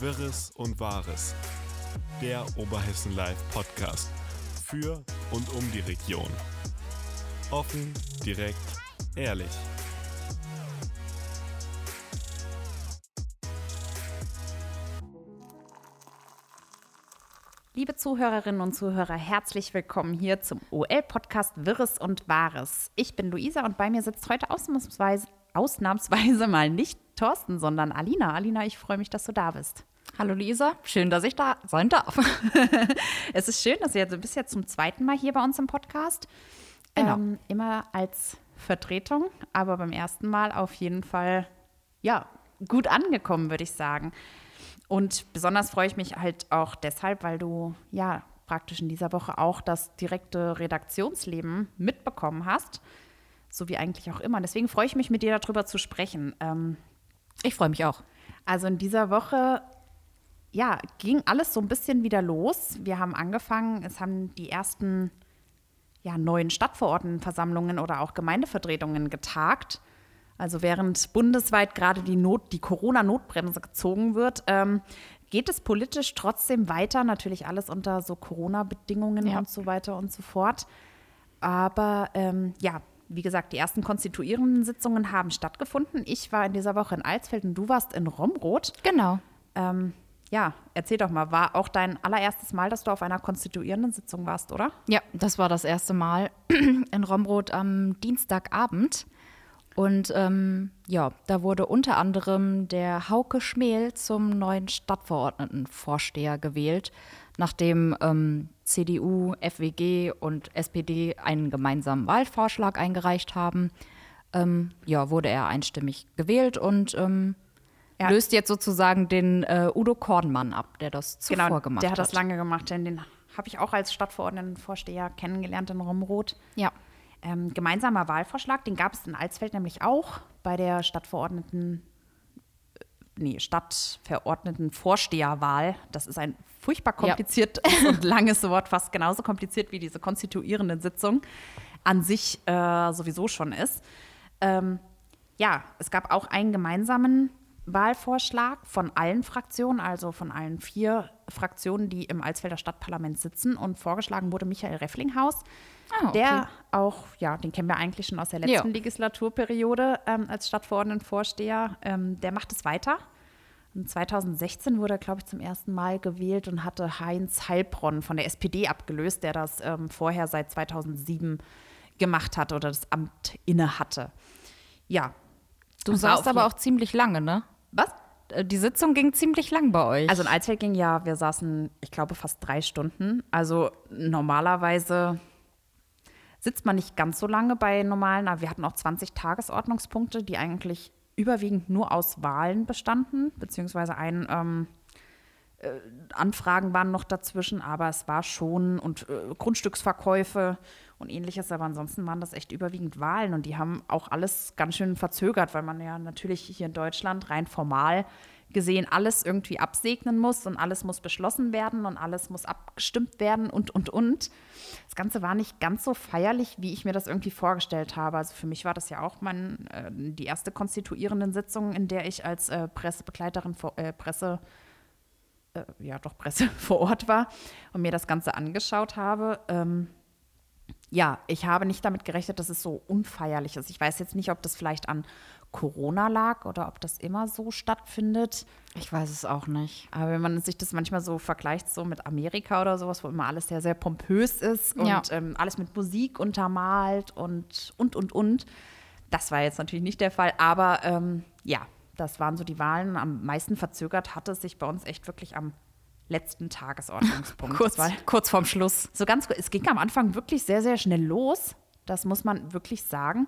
Wirres und Wahres. Der Oberhessen Live Podcast. Für und um die Region. Offen, direkt, ehrlich. Liebe Zuhörerinnen und Zuhörer, herzlich willkommen hier zum OL-Podcast Wirres und Wahres. Ich bin Luisa und bei mir sitzt heute ausnahmsweise, ausnahmsweise mal nicht Thorsten, sondern Alina. Alina, ich freue mich, dass du da bist. Hallo Lisa, schön, dass ich da sein darf. es ist schön, dass jetzt, du bist jetzt zum zweiten Mal hier bei uns im Podcast. Genau. Ähm, immer als Vertretung, aber beim ersten Mal auf jeden Fall, ja, gut angekommen, würde ich sagen. Und besonders freue ich mich halt auch deshalb, weil du ja praktisch in dieser Woche auch das direkte Redaktionsleben mitbekommen hast, so wie eigentlich auch immer. Deswegen freue ich mich, mit dir darüber zu sprechen. Ähm, Ich freue mich auch. also in dieser Woche, ja, ging alles so ein bisschen wieder los. Wir haben angefangen, es haben die ersten ja, neuen Stadtverordnetenversammlungen oder auch Gemeindevertretungen getagt. Also während bundesweit gerade die, Not, die Corona-Notbremse gezogen wird, ähm, geht es politisch trotzdem weiter. Natürlich alles unter so Corona-Bedingungen Ja. und so weiter und so fort. Aber ähm, ja, wie gesagt, die ersten konstituierenden Sitzungen haben stattgefunden. Ich war in dieser Woche in Alsfeld und du warst in Romroth. Genau. Ähm, ja, erzähl doch mal, war auch dein allererstes Mal, dass du auf einer konstituierenden Sitzung warst, oder? Ja, das war das erste Mal in Romroth am Dienstagabend. Und ähm, ja, da wurde unter anderem der Hauke Schmel zum neuen Stadtverordnetenvorsteher gewählt, nachdem ähm, CDU, FWG und SPD einen gemeinsamen Wahlvorschlag eingereicht haben. Ähm, ja, wurde er einstimmig gewählt und ähm, Ja. löst jetzt sozusagen den äh, Udo Kornmann ab, der das zuvor genau, gemacht der hat hat. das lange gemacht, denn den habe ich auch als Stadtverordnetenvorsteher kennengelernt in Romroth. Ja. Ähm, gemeinsamer Wahlvorschlag, den gab es in Alsfeld nämlich auch bei der Stadtverordneten, äh, nee, Stadtverordnetenvorsteherwahl. Das ist ein furchtbar kompliziertes und langes Wort, fast genauso kompliziert wie diese konstituierende Sitzung an sich äh, sowieso schon ist. Ähm, ja, es gab auch einen gemeinsamen Wahlvorschlag von allen Fraktionen, also von allen vier Fraktionen, die im Alsfelder Stadtparlament sitzen. Und vorgeschlagen wurde Michael Refflinghaus, Ah, okay. der auch, ja, den kennen wir eigentlich schon aus der letzten Ja. Legislaturperiode ähm, als Stadtverordnetenvorsteher. Ähm, der macht es weiter. Und 2016 wurde er, glaube ich, zum ersten Mal gewählt und hatte Heinz Heilbronn von der SPD abgelöst, der das ähm, vorher seit 2007 gemacht hat oder das Amt inne hatte. Ja. Du saßt aber auch ziemlich lange, ne? Was? Äh, Die Sitzung ging ziemlich lang bei euch. Also in Alsfeld ging ja, wir saßen, ich glaube, fast drei Stunden. Also normalerweise sitzt man nicht ganz so lange bei normalen, aber wir hatten auch 20 Tagesordnungspunkte, die eigentlich überwiegend nur aus Wahlen bestanden, beziehungsweise ein ähm, äh, Anfragen waren noch dazwischen, aber es war schon und äh, Grundstücksverkäufe und ähnliches, aber ansonsten waren das echt überwiegend Wahlen und die haben auch alles ganz schön verzögert, weil man ja natürlich hier in Deutschland rein formal gesehen alles irgendwie absegnen muss und alles muss beschlossen werden und alles muss abgestimmt werden und, und, und. Das Ganze war nicht ganz so feierlich, wie ich mir das irgendwie vorgestellt habe. Also für mich war das ja auch mein, äh, die erste konstituierenden Sitzung, in der ich als äh, Pressebegleiterin, vor, äh, Presse, äh, ja doch Presse vor Ort war und mir das Ganze angeschaut habe. Ähm, ja, ich habe nicht damit gerechnet, dass es so unfeierlich ist. Ich weiß jetzt nicht, ob das vielleicht an Corona lag oder ob das immer so stattfindet. ich weiß es auch nicht. Aber wenn man sich das manchmal so vergleicht, so mit Amerika oder sowas, wo immer alles sehr, sehr pompös ist und Ja. ähm, alles mit Musik untermalt und, und, und, und. Das war jetzt natürlich nicht der Fall. Aber ähm, ja, das waren so die Wahlen. Am meisten verzögert hatte es sich bei uns echt wirklich am letzten Tagesordnungspunkt. Kurz, war kurz vorm Schluss. so ganz, es ging am Anfang wirklich sehr, sehr schnell los. Das muss man wirklich sagen.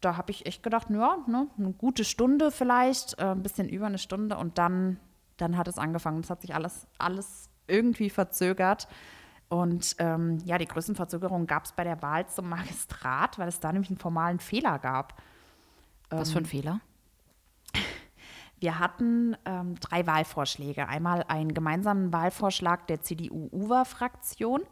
Da habe ich echt gedacht, ja, ne, eine gute Stunde vielleicht, äh, ein bisschen über eine Stunde und dann, dann hat es angefangen. Es hat sich alles, alles irgendwie verzögert. Und ähm, ja, die größten Verzögerungen gab es bei der Wahl zum Magistrat, weil es da nämlich einen formalen Fehler gab. Was für ein Fehler? Wir hatten ähm, drei Wahlvorschläge. Einmal einen gemeinsamen Wahlvorschlag der CDU-UWA-Fraktion,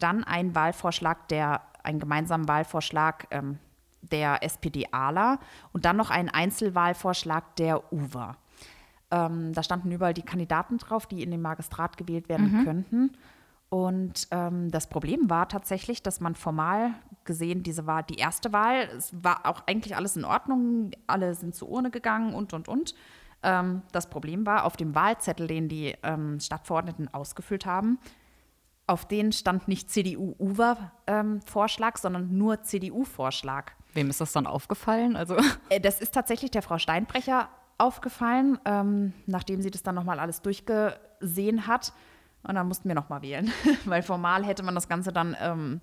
dann einen Wahlvorschlag der, einen gemeinsamen Wahlvorschlag ähm, der SPD-ALA und dann noch einen Einzelwahlvorschlag der UWA. Ähm, da standen überall die Kandidaten drauf, die in den Magistrat gewählt werden könnten. Und ähm, das Problem war tatsächlich, dass man formal gesehen, diese war die erste Wahl. Es war auch eigentlich alles in Ordnung. Alle sind zur Urne gegangen und, und, und. Ähm, das Problem war, auf dem Wahlzettel, den die ähm, Stadtverordneten ausgefüllt haben, auf den stand nicht CDU-UWA-Vorschlag, sondern nur CDU-Vorschlag. Wem ist das dann aufgefallen? Also Äh, Das ist tatsächlich der Frau Steinbrecher aufgefallen, ähm, nachdem sie das dann nochmal alles durchgesehen hat. Und dann mussten wir nochmal wählen, weil formal hätte man das Ganze dann ähm,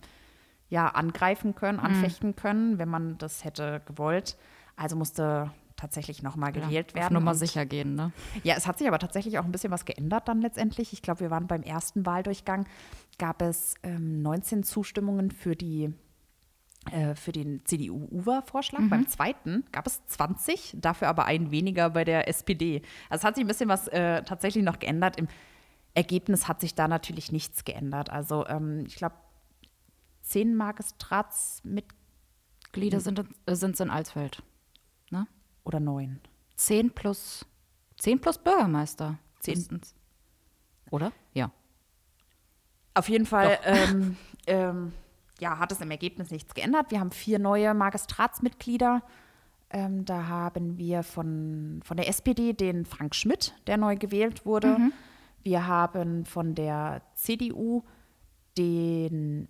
ja angreifen können, anfechten können, wenn man das hätte gewollt. Also musste tatsächlich nochmal gewählt auf werden. Und- sicher gehen, ne? ja, es hat sich aber tatsächlich auch ein bisschen was geändert dann letztendlich. Ich glaube, wir waren beim ersten Wahldurchgang, gab es ähm, 19 Zustimmungen für die äh, für den CDU-UWA-Vorschlag. Beim zweiten gab es 20, dafür aber ein weniger bei der SPD. Also es hat sich ein bisschen was äh, tatsächlich noch geändert. Im Ergebnis hat sich da natürlich nichts geändert. Also ähm, ich glaube, zehn Magistratsmitglieder Glieder sind, äh, sind in Alsfeld. Oder neun. Zehn plus, zehn plus Bürgermeister. Zehn. Höchstens. Oder? Ja. Auf jeden Fall ähm, ähm, ja, hat es im Ergebnis nichts geändert. Wir haben vier neue Magistratsmitglieder. Ähm, da haben wir von, von der SPD den Frank Schmidt, der neu gewählt wurde. Wir haben von der CDU den,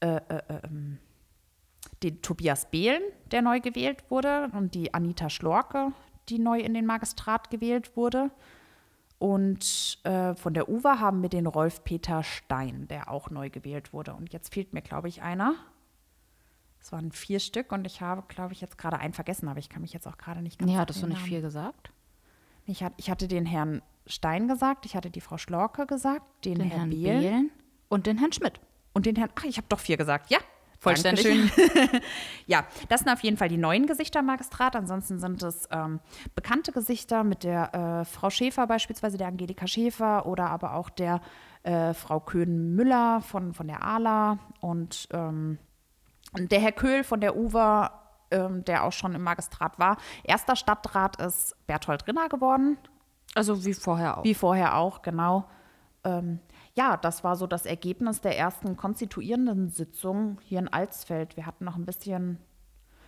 äh, äh, ähm, den Tobias Behlen, der neu gewählt wurde, und die Anita Schlorke, die neu in den Magistrat gewählt wurde. Und äh, von der UWA haben wir den Rolf-Peter Stein, der auch neu gewählt wurde. Und jetzt fehlt mir, glaube ich, einer. Es waren vier Stück und ich habe, glaube ich, jetzt gerade einen vergessen, aber ich kann mich jetzt auch gerade nicht ganz an hattest du nicht viel gesagt? Ich, hat, ich hatte den Herrn Stein gesagt, ich hatte die Frau Schlorke gesagt, den, Den Herrn Herrn Behlen Behlen und den Herrn Schmidt. und den Herrn. Ach, ich habe doch vier gesagt. Ja, Vollständig. Dankeschön. ja, das sind auf jeden Fall die neuen Gesichter im Magistrat. Ansonsten sind es ähm, bekannte Gesichter mit der äh, Frau Schäfer beispielsweise, der Angelika Schäfer oder aber auch der äh, Frau Köhn-Müller von, von der ALA und ähm, der Herr Köhl von der UWA, ähm, der auch schon im Magistrat war. Erster Stadtrat ist Berthold Rinner geworden. Also wie vorher auch. Wie vorher auch, genau. Ja, das war so das Ergebnis der ersten konstituierenden Sitzung hier in Alsfeld. Wir hatten noch ein bisschen,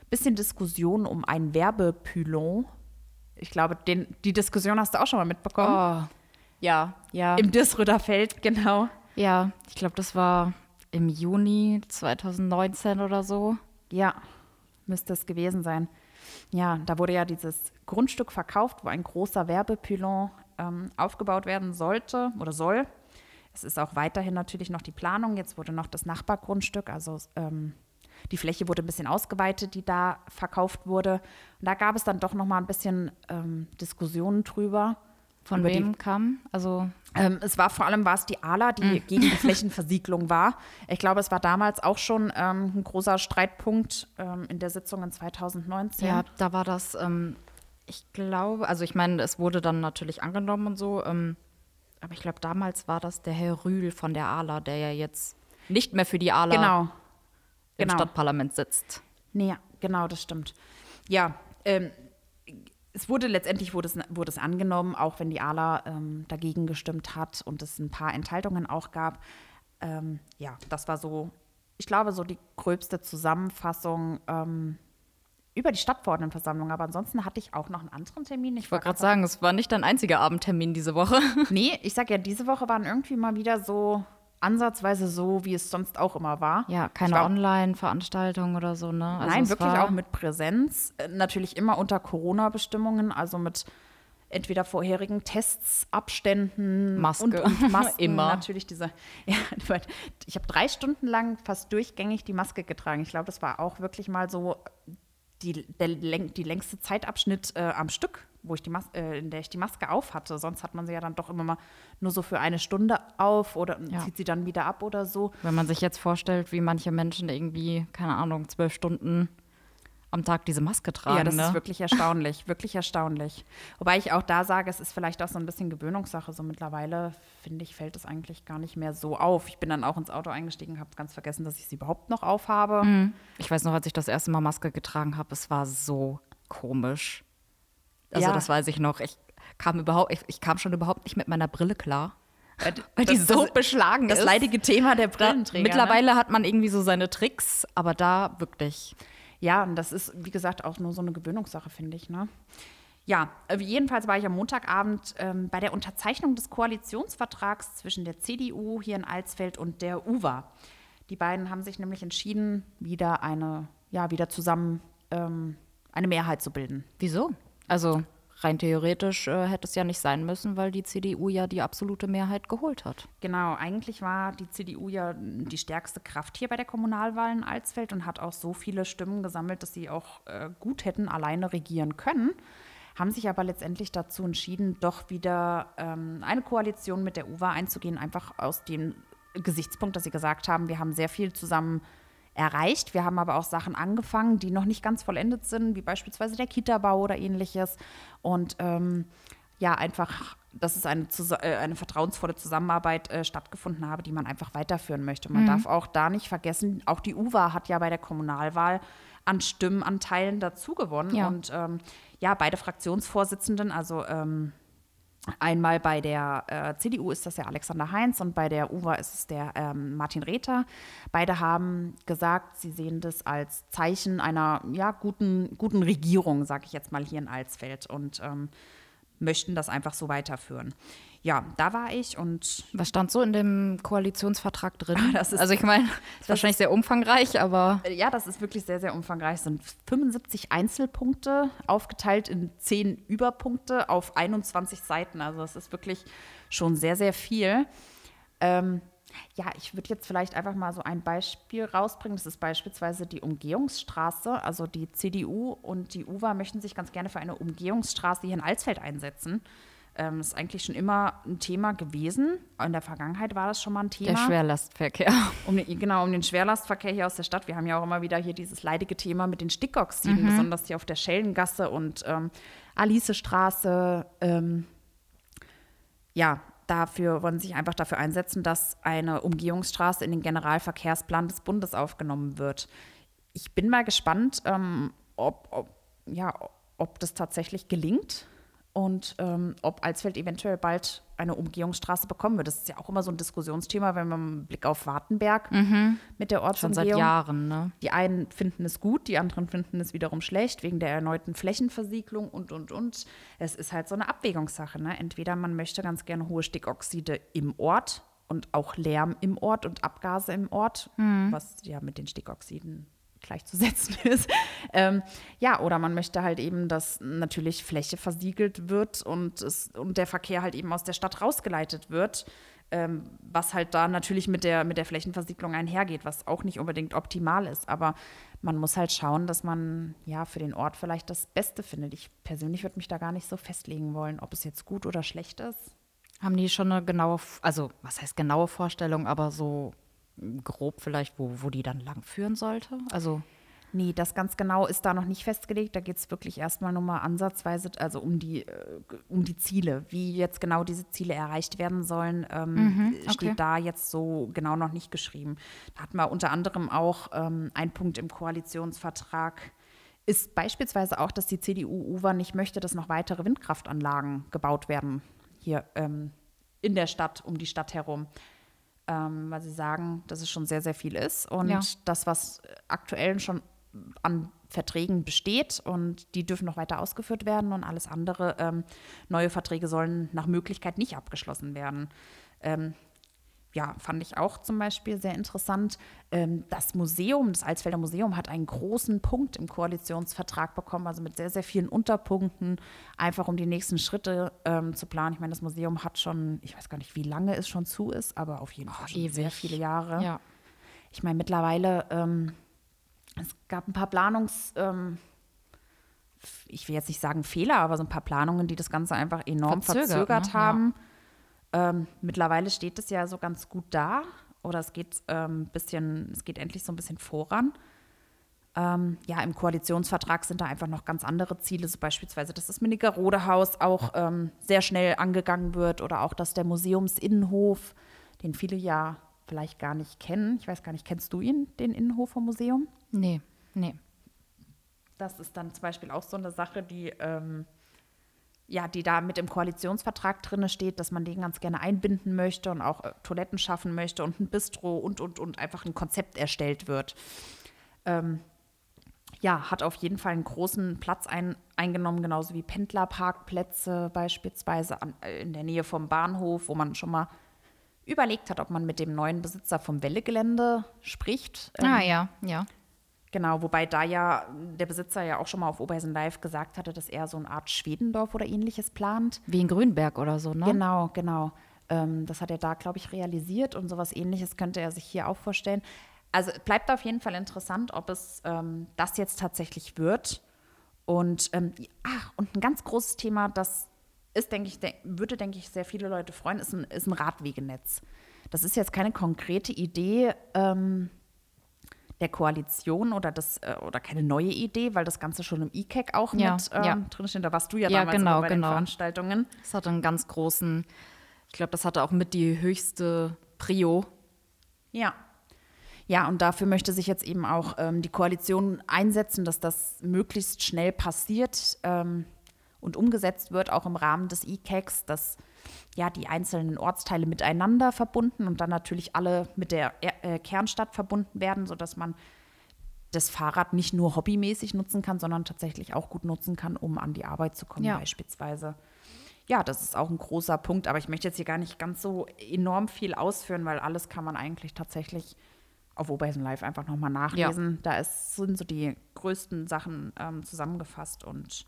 bisschen Diskussion um ein Werbepylon. Ich glaube, den, die Diskussion hast du auch schon mal mitbekommen. Oh, ja, ja. Im Disröder Feld, genau. ja, ich glaube, das war im Juni 2019 oder so. Ja, müsste es gewesen sein. Ja, da wurde ja dieses Grundstück verkauft, wo ein großer Werbepylon ähm, aufgebaut werden sollte oder soll. Es ist auch weiterhin natürlich noch die Planung. Jetzt wurde noch das Nachbargrundstück, also ähm, die Fläche wurde ein bisschen ausgeweitet, die da verkauft wurde. Und da gab es dann doch noch mal ein bisschen ähm, Diskussionen drüber. Von Über die- wem kam? Also Ähm, es war vor allem war es die ALA, die gegen die Flächenversiegelung war. Ich glaube, es war damals auch schon ähm, ein großer Streitpunkt ähm, in der Sitzung in 2019. Ja, da war das, ähm, ich glaube, also ich meine, es wurde dann natürlich angenommen und so, ähm, aber ich glaube, damals war das der Herr Rühl von der ALA, der ja jetzt nicht mehr für die ALA Genau. im genau. Stadtparlament sitzt. Nee, genau, das stimmt. Ja, ähm, es wurde letztendlich wurde es, wurde es angenommen, auch wenn die ALA ähm, dagegen gestimmt hat und es ein paar Enthaltungen auch gab. Ähm, ja, das war so, ich glaube, so die gröbste Zusammenfassung ähm, über die Stadtverordnetenversammlung. Aber ansonsten hatte ich auch noch einen anderen Termin. Ich wollte gerade sagen, es war nicht dein einziger Abendtermin diese Woche. Nee, ich sag ja, diese Woche waren irgendwie mal wieder so ansatzweise so, wie es sonst auch immer war. Ja, Ich keine Online-Veranstaltung oder so, ne? Also Nein, wirklich auch mit Präsenz. Äh, Natürlich immer unter Corona-Bestimmungen, also mit entweder vorherigen Tests, Abständen, Maske. und, und Masken. Immer. Natürlich diese. Ja, ich habe drei Stunden lang fast durchgängig die Maske getragen. Ich glaube, das war auch wirklich mal so die, der, die längste Zeitabschnitt äh, am Stück, wo ich die Mas äh, in der ich die Maske auf hatte. Sonst hat man sie ja dann doch immer mal nur so für eine Stunde auf oder Ja. zieht sie dann wieder ab oder so. Wenn man sich jetzt vorstellt, wie manche Menschen irgendwie, keine Ahnung, zwölf Stunden am Tag diese Maske tragen. Ja, das ne? ist wirklich erstaunlich, wirklich erstaunlich. Wobei ich auch da sage, es ist vielleicht auch so ein bisschen Gewöhnungssache. So mittlerweile, finde ich, fällt es eigentlich gar nicht mehr so auf. Ich bin dann auch ins Auto eingestiegen, habe ganz vergessen, dass ich sie überhaupt noch aufhabe. Ich weiß noch, als ich das erste Mal Maske getragen habe, es war so komisch. Also Ja. das weiß ich noch. Ich kam überhaupt, ich, ich kam schon überhaupt nicht mit meiner Brille klar. Weil, die das- so das- beschlagen Das ist. leidige Thema der Da, Brillenträger. ne? mittlerweile hat man irgendwie so seine Tricks, aber da wirklich. Ja, und das ist, wie gesagt, auch nur so eine Gewöhnungssache, finde ich. Ne? Ja, äh, jedenfalls war ich am Montagabend ähm, bei der Unterzeichnung des Koalitionsvertrags zwischen der CDU hier in Alsfeld und der UWA. Die beiden haben sich nämlich entschieden, wieder eine, ja, wieder zusammen ähm, eine Mehrheit zu bilden. Wieso? Also rein theoretisch äh, hätte es ja nicht sein müssen, weil die CDU ja die absolute Mehrheit geholt hat. Genau, eigentlich war die CDU ja die stärkste Kraft hier bei der Kommunalwahl in Alsfeld und hat auch so viele Stimmen gesammelt, dass sie auch äh, gut hätten alleine regieren können. Haben sich aber letztendlich dazu entschieden, doch wieder ähm, eine Koalition mit der UWA einzugehen, einfach aus dem Gesichtspunkt, dass sie gesagt haben, wir haben sehr viel zusammen erreicht. Wir haben aber auch Sachen angefangen, die noch nicht ganz vollendet sind, wie beispielsweise der Kita-Bau oder ähnliches. Und ähm, ja, einfach, dass es eine, äh, eine vertrauensvolle Zusammenarbeit äh, stattgefunden habe, die man einfach weiterführen möchte. Man darf auch da nicht vergessen, auch die UWA hat ja bei der Kommunalwahl an Stimmenanteilen dazu gewonnen. Ja. Und ähm, ja, beide Fraktionsvorsitzenden, also ähm, Einmal bei der äh, CDU ist das der Alexander Heinz und bei der UWA ist es der ähm, Martin Rether. Beide haben gesagt, sie sehen das als Zeichen einer ja, guten, guten Regierung, sage ich jetzt mal hier in Alsfeld und ähm, möchten das einfach so weiterführen. Ja, da war ich und Was stand so in dem Koalitionsvertrag drin? Das ist- also ich meine, ist wahrscheinlich sehr umfangreich, aber Äh, Ja, das ist wirklich sehr, sehr umfangreich. Es sind 75 Einzelpunkte, aufgeteilt in 10 Überpunkte auf 21 Seiten. Also das ist wirklich schon sehr, sehr viel. Ähm, ja, ich würde jetzt vielleicht einfach mal so ein Beispiel rausbringen. Das ist beispielsweise die Umgehungsstraße. Also die CDU und die UWA möchten sich ganz gerne für eine Umgehungsstraße hier in Alsfeld einsetzen. Ähm, das ist eigentlich schon immer ein Thema gewesen. In der Vergangenheit war das schon mal ein Thema. der Schwerlastverkehr. Um den, genau, um den Schwerlastverkehr hier aus der Stadt. Wir haben ja auch immer wieder hier dieses leidige Thema mit den Stickoxiden, besonders hier auf der Schellengasse und ähm, Alicestraße. Ähm, ja, dafür wollen sich einfach dafür einsetzen, dass eine Umgehungsstraße in den Generalverkehrsplan des Bundes aufgenommen wird. Ich bin mal gespannt, ähm, ob, ob, ja, ob das tatsächlich gelingt und ähm, ob Alsfeld eventuell bald eine Umgehungsstraße bekommen wird. Das ist ja auch immer so ein Diskussionsthema, wenn man einen Blick auf Wartenberg mit der Schon Ortsumgehung. seit Jahren, ne? Die einen finden es gut, die anderen finden es wiederum schlecht, wegen der erneuten Flächenversiegelung und, und, und. Es ist halt so eine Abwägungssache. Ne? Entweder man möchte ganz gerne hohe Stickoxide im Ort und auch Lärm im Ort und Abgase im Ort, was ja mit den Stickoxiden gleichzusetzen ist. Ähm, ja, oder man möchte halt eben, dass natürlich Fläche versiegelt wird und, es, und der Verkehr halt eben aus der Stadt rausgeleitet wird, ähm, was halt da natürlich mit der, mit der Flächenversiegelung einhergeht, was auch nicht unbedingt optimal ist. Aber man muss halt schauen, dass man ja für den Ort vielleicht das Beste findet. Ich persönlich würde mich da gar nicht so festlegen wollen, ob es jetzt gut oder schlecht ist. Haben die schon eine genaue, also was heißt genaue Vorstellung, aber so grob vielleicht, wo, wo die dann langführen sollte? Also Nee, das ganz genau ist da noch nicht festgelegt. Da geht es wirklich erstmal nur mal ansatzweise, also um die, äh, um die Ziele. Wie jetzt genau diese Ziele erreicht werden sollen, ähm, okay. steht da jetzt so genau noch nicht geschrieben. Da hatten wir unter anderem auch ähm, ein Punkt im Koalitionsvertrag, ist beispielsweise auch, dass die CDU-UWA nicht möchte, dass noch weitere Windkraftanlagen gebaut werden hier ähm, in der Stadt, um die Stadt herum. Ähm, weil sie sagen, dass es schon sehr, sehr viel ist und Ja. das, was aktuell schon an Verträgen besteht und die dürfen noch weiter ausgeführt werden und alles andere, ähm, neue Verträge sollen nach Möglichkeit nicht abgeschlossen werden. Ähm, ja, fand ich auch zum Beispiel sehr interessant. Ähm, das Museum, das Alsfelder Museum, hat einen großen Punkt im Koalitionsvertrag bekommen, also mit sehr, sehr vielen Unterpunkten, einfach um die nächsten Schritte ähm, zu planen. Ich meine, das Museum hat schon, ich weiß gar nicht, wie lange es schon zu ist, aber auf jeden Fall schon sehr viele Jahre. ja. Ich meine, mittlerweile, ähm, es gab ein paar Planungs, ähm, ich will jetzt nicht sagen Fehler, aber so ein paar Planungen, die das Ganze einfach enorm Verzögert, verzögert, ne? haben. Ähm, mittlerweile steht es ja so ganz gut da oder es geht ähm, bisschen, es geht endlich so ein bisschen voran. Ähm, ja, im Koalitionsvertrag sind da einfach noch ganz andere Ziele, so beispielsweise, dass das Minigerode-Haus auch ähm, sehr schnell angegangen wird oder auch, dass der Museumsinnenhof, den viele ja vielleicht gar nicht kennen, ich weiß gar nicht, kennst du ihn, den Innenhof vom Museum? Nee, nee. Das ist dann zum Beispiel auch so eine Sache, die ähm, ja, die da mit im Koalitionsvertrag drin steht, dass man den ganz gerne einbinden möchte und auch äh, Toiletten schaffen möchte und ein Bistro und, und, und einfach ein Konzept erstellt wird. Ähm, ja, hat auf jeden Fall einen großen Platz ein, eingenommen, genauso wie Pendlerparkplätze beispielsweise an, äh, in der Nähe vom Bahnhof, wo man schon mal überlegt hat, ob man mit dem neuen Besitzer vom Wellegelände spricht. Ah Ähm, ja, ja. Genau, wobei da ja der Besitzer ja auch schon mal auf Oberheisen Live gesagt hatte, dass er so eine Art Schwedendorf oder ähnliches plant. Wie in Grünberg oder so, ne? Genau, genau. Ähm, das hat er da, glaube ich, realisiert und sowas ähnliches könnte er sich hier auch vorstellen. Also es bleibt auf jeden Fall interessant, ob es ähm, das jetzt tatsächlich wird. Und ähm, ach, und ein ganz großes Thema, das ist, denke ich, de würde, denke ich, sehr viele Leute freuen, ist ein, ist ein Radwegenetz. Das ist jetzt keine konkrete Idee ähm, der Koalition oder das äh, oder keine neue Idee, weil das Ganze schon im ICAC auch Ja, mit ähm, ja. drinsteht. Da warst du ja, Ja, damals genau, bei genau. den Veranstaltungen. Das hatte einen ganz großen, ich glaube, das hatte auch mit die höchste Prio. Ja. Ja, und dafür möchte sich jetzt eben auch ähm, die Koalition einsetzen, dass das möglichst schnell passiert ähm, und umgesetzt wird, auch im Rahmen des E-CACs, dass ja die einzelnen Ortsteile miteinander verbunden und dann natürlich alle mit der äh, Kernstadt verbunden werden, sodass man das Fahrrad nicht nur hobbymäßig nutzen kann, sondern tatsächlich auch gut nutzen kann, um an die Arbeit zu kommen Ja. beispielsweise. Ja, das ist auch ein großer Punkt, aber ich möchte jetzt hier gar nicht ganz so enorm viel ausführen, weil alles kann man eigentlich tatsächlich auf Oberheisen Live einfach nochmal nachlesen. Da ist, sind so die größten Sachen ähm, zusammengefasst und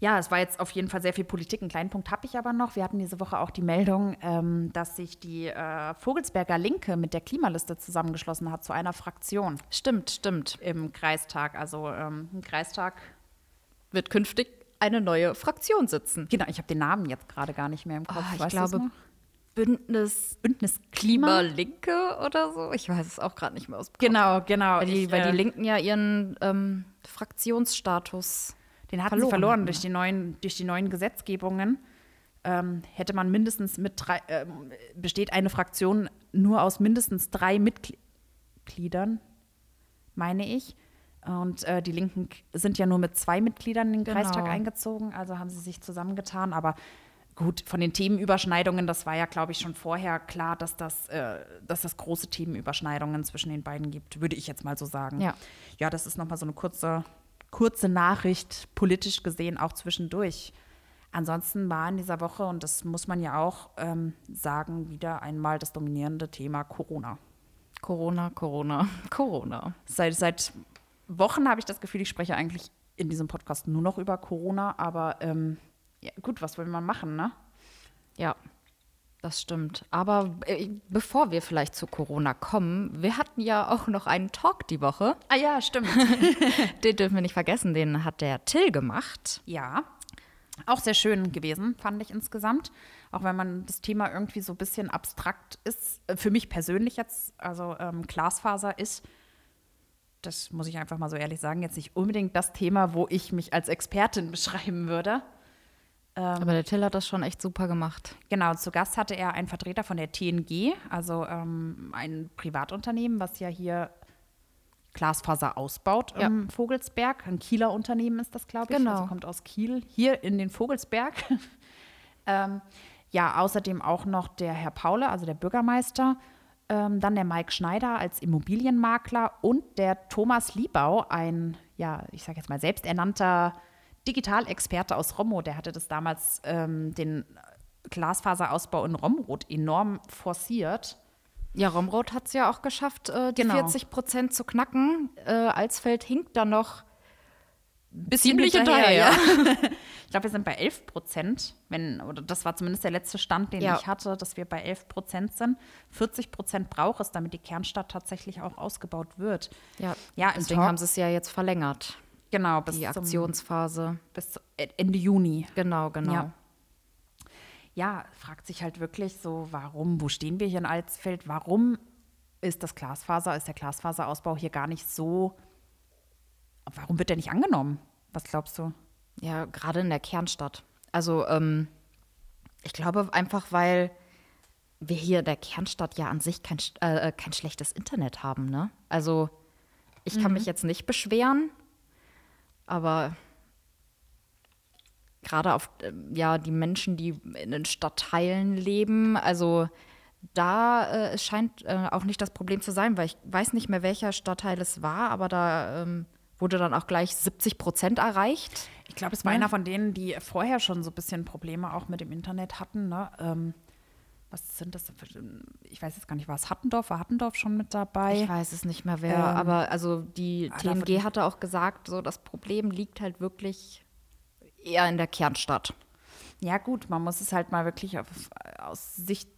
ja, es war jetzt auf jeden Fall sehr viel Politik. Einen kleinen Punkt habe ich aber noch. Wir hatten diese Woche auch die Meldung, ähm, dass sich die äh, Vogelsberger Linke mit der Klimaliste zusammengeschlossen hat zu einer Fraktion Stimmt, stimmt. im Kreistag. Also ähm, im Kreistag. Wird künftig eine neue Fraktion sitzen. Genau, ich habe den Namen jetzt gerade gar nicht mehr im Kopf. Ah, ich glaube? Bündnis Bündnis Klima. Linke oder so. Ich weiß es auch gerade nicht mehr aus. Genau, genau. Weil die, Ich, weil äh, die Linken ja ihren ähm, Fraktionsstatus. Den hatten verloren sie verloren durch die neuen, durch die neuen Gesetzgebungen. Ähm, hätte man mindestens mit drei, ähm, besteht eine Fraktion nur aus mindestens drei Mitgliedern, meine ich. Und äh, die Linken sind ja nur mit zwei Mitgliedern in den Genau. Kreistag eingezogen, also haben sie sich zusammengetan. Aber gut, von den Themenüberschneidungen, das war ja, glaube ich, schon vorher klar, dass das, äh, dass das große Themenüberschneidungen zwischen den beiden gibt, würde ich jetzt mal so sagen. Ja. Ja, das ist nochmal so eine kurze, kurze Nachricht, politisch gesehen auch zwischendurch. Ansonsten war in dieser Woche, und das muss man ja auch ähm, sagen, wieder einmal das dominierende Thema Corona. Corona, Corona, Corona. Seit, seit Wochen habe ich das Gefühl, ich spreche eigentlich in diesem Podcast nur noch über Corona, aber ähm, ja, gut, was will man machen, ne? Ja, das stimmt. Aber äh, bevor wir vielleicht zu Corona kommen, wir hatten ja auch noch einen Talk die Woche. Ah ja, stimmt. Den dürfen wir nicht vergessen, den hat der Till gemacht. Ja, auch sehr schön gewesen, fand ich insgesamt. Auch wenn man das Thema irgendwie so ein bisschen abstrakt ist, äh, für mich persönlich jetzt, also ähm, Glasfaser ist, das muss ich einfach mal so ehrlich sagen, jetzt nicht unbedingt das Thema, wo ich mich als Expertin beschreiben würde. Aber der Till hat das schon echt super gemacht. Genau, zu Gast hatte er einen Vertreter von der TNG, also ähm, ein Privatunternehmen, was ja hier Glasfaser ausbaut Ja. im Vogelsberg. Ein Kieler Unternehmen ist das, glaube ich. Genau. Also kommt aus Kiel, hier in den Vogelsberg. ähm, ja, außerdem auch noch der Herr Paule, also der Bürgermeister. Ähm, dann der Mike Schneider als Immobilienmakler und der Thomas Liebau, ein, ja, ich sage jetzt mal selbsternannter Digitalexperte aus Rommo. Der hatte das damals ähm, den Glasfaserausbau in Romroth enorm forciert. Ja, Romroth hat es ja auch geschafft, äh, die Genau. 40 Prozent zu knacken. Äh, Alsfeld hinkt dann noch Bisschen Ziemlich hinterher, hinterher, ja. ich glaube, wir sind bei 11 Prozent, wenn, oder das war zumindest der letzte Stand, den Ja. ich hatte, dass wir bei 11 Prozent sind. 40 Prozent braucht es, damit die Kernstadt tatsächlich auch ausgebaut wird. Ja, Ja, deswegen Talk- haben sie es ja jetzt verlängert, Genau, bis die zum, Aktionsphase. bis zu Ende Juni. Genau, genau. Ja. Ja, fragt sich halt wirklich so, warum, wo stehen wir hier in Alsfeld? Warum ist das Glasfaser, ist der Glasfaserausbau hier gar nicht so, warum wird der nicht angenommen? Was glaubst du? Ja, gerade in der Kernstadt. Also, ähm, ich glaube einfach, weil wir hier in der Kernstadt ja an sich kein, sch- äh, kein schlechtes Internet haben, ne? Also, ich kann mich jetzt nicht beschweren, aber gerade auf äh, ja, die Menschen, die in den Stadtteilen leben. Also da äh, scheint äh, auch nicht das Problem zu sein, weil ich weiß nicht mehr, welcher Stadtteil es war, aber da ähm, wurde dann auch gleich 70 Prozent erreicht. Ich glaube, es war Ja. einer von denen, die vorher schon so ein bisschen Probleme auch mit dem Internet hatten. Ne? Ähm, was sind das? für- Ich weiß jetzt gar nicht, war es Hattendorf? War Hattendorf schon mit dabei? Ich weiß es nicht mehr wer, Ähm, aber also die ah, TNG davon- hatte auch gesagt, so das Problem liegt halt wirklich eher in der Kernstadt. Ja, gut, man muss es halt mal wirklich auf, aus Sicht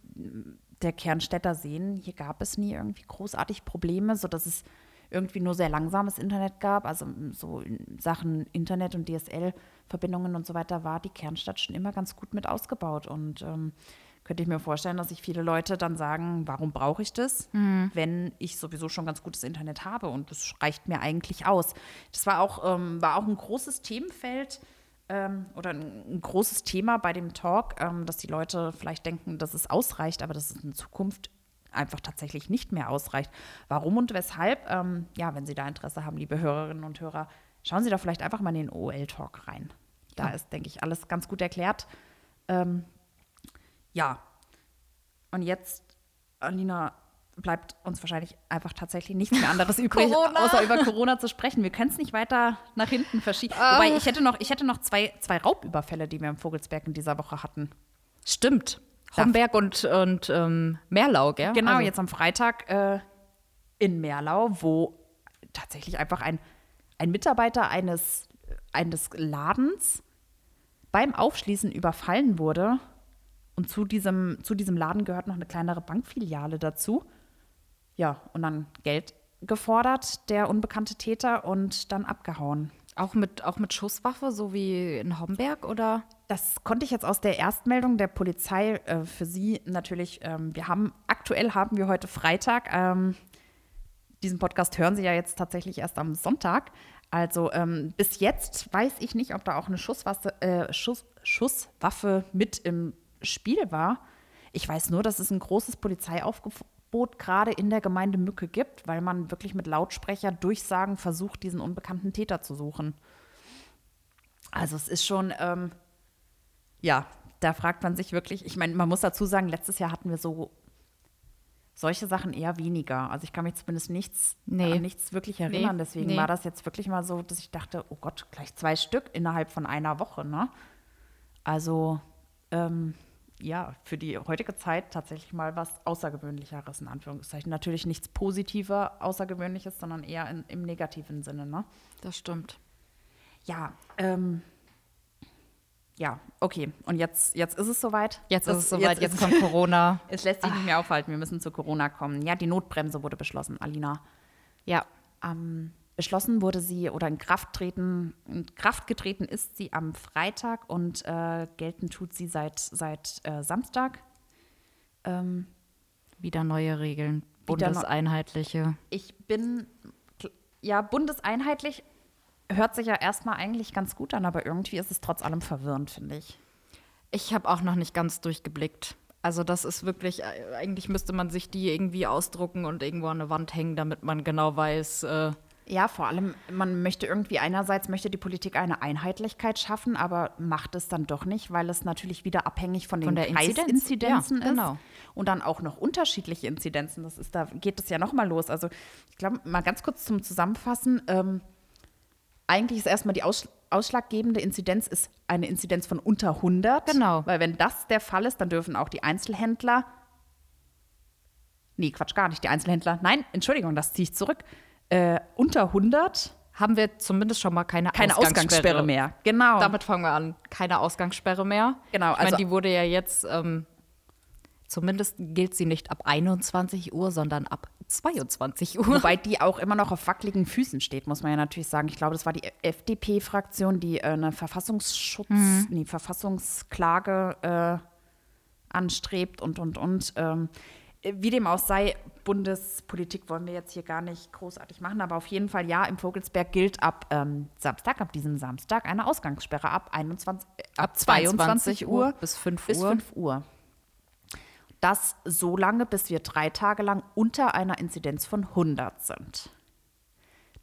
der Kernstädter sehen. Hier gab es nie irgendwie großartig Probleme, sodass es irgendwie nur sehr langsames Internet gab. Also so in Sachen Internet und DSL-Verbindungen und so weiter war die Kernstadt schon immer ganz gut mit ausgebaut. Und ähm, könnte ich mir vorstellen, dass sich viele Leute dann sagen, warum brauche ich das, wenn ich sowieso schon ganz gutes Internet habe und das reicht mir eigentlich aus. Das war auch, ähm, war auch ein großes Themenfeld ähm, oder ein, ein großes Thema bei dem Talk, ähm, dass die Leute vielleicht denken, dass es ausreicht, aber dass es in Zukunft einfach tatsächlich nicht mehr ausreicht. Warum und weshalb? Ähm, ja, wenn Sie da Interesse haben, liebe Hörerinnen und Hörer, schauen Sie da vielleicht einfach mal in den OL-Talk rein. Da ist, denke ich, alles ganz gut erklärt. Ähm, ja. Und jetzt, Alina, bleibt uns wahrscheinlich einfach tatsächlich nichts mehr anderes übrig, Corona. außer über Corona zu sprechen. Wir können es nicht weiter nach hinten verschieben. Wobei, ich hätte noch, ich hätte noch zwei, zwei Raubüberfälle, die wir im Vogelsberg in dieser Woche hatten. Stimmt. Homberg und, und ähm, Merlau, gell? Genau, Also- jetzt am Freitag äh, in Merlau, wo tatsächlich einfach ein, ein Mitarbeiter eines, eines Ladens beim Aufschließen überfallen wurde. Und zu diesem, zu diesem Laden gehört noch eine kleinere Bankfiliale dazu. Ja, und dann Geld gefordert, der unbekannte Täter, und dann abgehauen. Auch mit, auch mit Schusswaffe, so wie in Homberg, oder? Das konnte ich jetzt aus der Erstmeldung der Polizei äh, für Sie natürlich. Ähm, wir haben aktuell haben wir heute Freitag. Ähm, diesen Podcast hören Sie ja jetzt tatsächlich erst am Sonntag. Also ähm, bis jetzt weiß ich nicht, ob da auch eine Schusswaffe, äh, Schuss, Schusswaffe mit im Spiel war. Ich weiß nur, dass es ein großes Polizeiaufgebot gerade in der Gemeinde Mücke gibt, weil man wirklich mit Lautsprecher Durchsagen versucht, diesen unbekannten Täter zu suchen. Also es ist schon, ähm, ja, da fragt man sich wirklich, ich meine, man muss dazu sagen, letztes Jahr hatten wir so solche Sachen eher weniger. Also ich kann mich zumindest nichts, Nee. an nichts wirklich erinnern. Nee, Deswegen nee. war das jetzt wirklich mal so, dass ich dachte, oh Gott, gleich zwei Stück innerhalb von einer Woche, ne? Also, ähm, ja, für die heutige Zeit tatsächlich mal was Außergewöhnlicheres, in Anführungszeichen. Natürlich nichts positiver, Außergewöhnliches, sondern eher in, im negativen Sinne, ne? Das stimmt. Ja, ähm, ja, okay. Und jetzt, jetzt ist es soweit. Jetzt ist es soweit, jetzt, ist- kommt Corona. Es lässt sich nicht mehr aufhalten. Wir müssen zu Corona kommen. Ja, die Notbremse wurde beschlossen, Alina. Ja. Ähm, beschlossen wurde sie oder in Kraft treten, in Kraft getreten ist sie am Freitag und äh, gelten tut sie seit, seit äh, Samstag. Ähm, Wieder neue Regeln. Wieder Bundeseinheitliche. ich bin ja bundeseinheitlich, hört sich ja erstmal eigentlich ganz gut an, aber irgendwie ist es trotz allem verwirrend, finde ich. Ich habe auch noch nicht ganz durchgeblickt. Also das ist wirklich, äh, eigentlich müsste man sich die irgendwie ausdrucken und irgendwo an eine Wand hängen, damit man genau weiß, äh, Ja, vor allem, man möchte irgendwie einerseits möchte die Politik eine Einheitlichkeit schaffen, aber macht es dann doch nicht, weil es natürlich wieder abhängig von den Von der Inzidenz. Kreisinzidenzen Ja, genau. ist. Und dann auch noch unterschiedliche Inzidenzen. Das ist, da geht es ja nochmal los. Also ich glaube, mal ganz kurz zum Zusammenfassen. Ähm, eigentlich ist erstmal die Aus ausschlaggebende Inzidenz ist eine Inzidenz von unter 100. Genau. Weil wenn das der Fall ist, dann dürfen auch die Einzelhändler Nee, Quatsch, gar nicht die Einzelhändler. Nein, Entschuldigung, das ziehe ich zurück. Äh, unter 100 haben wir zumindest schon mal keine, keine Ausgangssperre mehr. Genau. Damit fangen wir an. Keine Ausgangssperre mehr. Genau, Ich meine, also- die wurde ja jetzt, ähm, zumindest gilt sie nicht ab 21 Uhr, sondern ab 22 Uhr. Wobei die auch immer noch auf wackeligen Füßen steht, muss man ja natürlich sagen. Ich glaube, das war die FDP-Fraktion, die äh, eine Verfassungsschutz, nee, Verfassungsklage äh, anstrebt und, und, und. Ähm, wie dem auch sei, Bundespolitik wollen wir jetzt hier gar nicht großartig machen, aber auf jeden Fall ja, im Vogelsberg gilt ab ähm, Samstag, ab diesem Samstag, eine Ausgangssperre ab 21, äh, ab 22 Uhr bis 5 bis Uhr. 5 Uhr. Das so lange, bis wir drei Tage lang unter einer Inzidenz von 100 sind.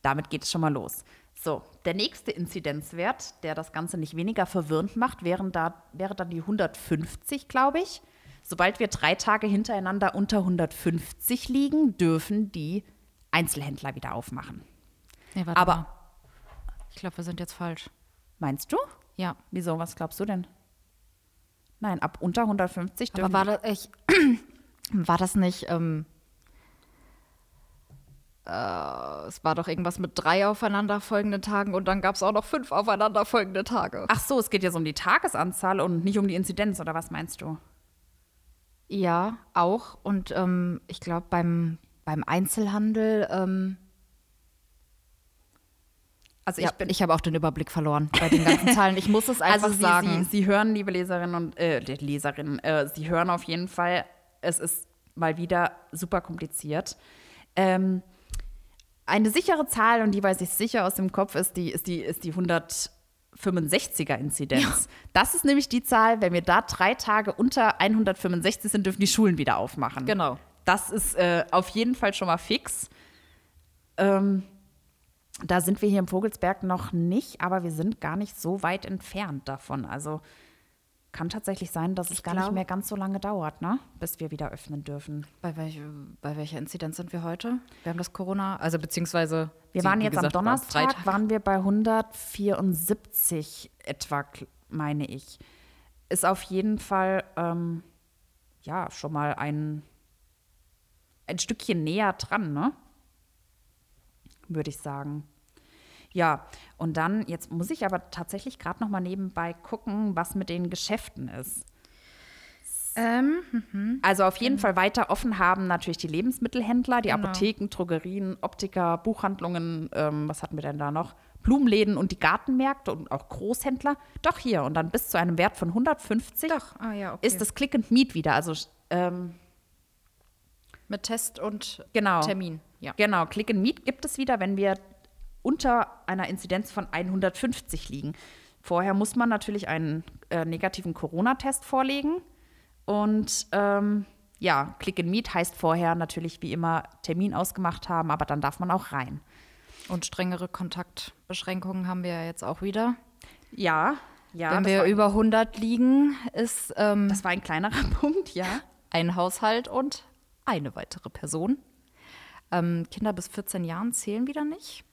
Damit geht es schon mal los. So, der nächste Inzidenzwert, der das Ganze nicht weniger verwirrend macht, wären da, wäre dann die 150, glaube ich. Sobald wir drei Tage hintereinander unter 150 liegen, dürfen die Einzelhändler wieder aufmachen. Nee, warte Aber- mal. Ich glaube, wir sind jetzt falsch. Meinst du? Ja. Wieso? Was glaubst du denn? Nein, ab unter 150 dürfen Aber war das, ich, war das nicht, ähm, äh, es war doch irgendwas mit drei aufeinanderfolgenden Tagen und dann gab es auch noch fünf aufeinanderfolgende Tage. Ach so, es geht jetzt um die Tagesanzahl und nicht um die Inzidenz, oder was meinst du? Ja, auch. Und ähm, ich glaube, beim, beim Einzelhandel, ähm, Also ja, ich habe auch den Überblick verloren bei den ganzen Zahlen. Ich muss es einfach also Sie, sagen. Sie, Sie hören, liebe Leserinnen und äh, Leserinnen, äh, Sie hören auf jeden Fall, es ist mal wieder super kompliziert. Ähm, eine sichere Zahl, und die weiß ich sicher aus dem Kopf, ist die, ist die, ist die 165er Inzidenz. Das ist nämlich die Zahl, wenn wir da drei Tage unter 165 sind, dürfen die Schulen wieder aufmachen. Genau. Das ist äh, auf jeden Fall schon mal fix. Ähm, da sind wir hier im Vogelsberg noch nicht, aber wir sind gar nicht so weit entfernt davon. Also kann tatsächlich sein, dass es Ich gar nicht glaub- mehr ganz so lange dauert, ne? bis wir wieder öffnen dürfen. bei, welch, bei welcher Inzidenz sind wir heute? Wir haben das Corona, also beziehungsweise. Wir waren jetzt gesagt, am Donnerstag, Tage. waren wir bei 174 etwa, meine ich. Ist auf jeden Fall, ähm, ja, schon mal ein, ein Stückchen näher dran, ne? Würde ich sagen. Ja, und dann, jetzt muss ich aber tatsächlich gerade noch mal nebenbei gucken, was mit den Geschäften ist. Ähm, Also auf jeden Fall weiter offen haben natürlich die Lebensmittelhändler, die Genau. Apotheken, Drogerien, Optiker, Buchhandlungen, ähm, was hatten wir denn da noch? Blumenläden und die Gartenmärkte und auch Großhändler. Doch hier und dann bis zu einem Wert von 150 Doch, ah ja, okay. ist das Click and Meet wieder. Also ähm, Mit Test und genau. Termin. Ja. Genau, Click and Meet gibt es wieder, wenn wir unter einer Inzidenz von 150 liegen. Vorher muss man natürlich einen äh, negativen Corona-Test vorlegen. Und ähm, ja, Click and Meet heißt vorher natürlich wie immer Termin ausgemacht haben, aber dann darf man auch rein. Und strengere Kontaktbeschränkungen haben wir ja jetzt auch wieder. Ja, ja. Wenn wir über 100 liegen, ist ähm, das war ein kleinerer Punkt, ja. ein Haushalt und eine weitere Person. Ähm, Kinder bis 14 Jahren zählen wieder nicht.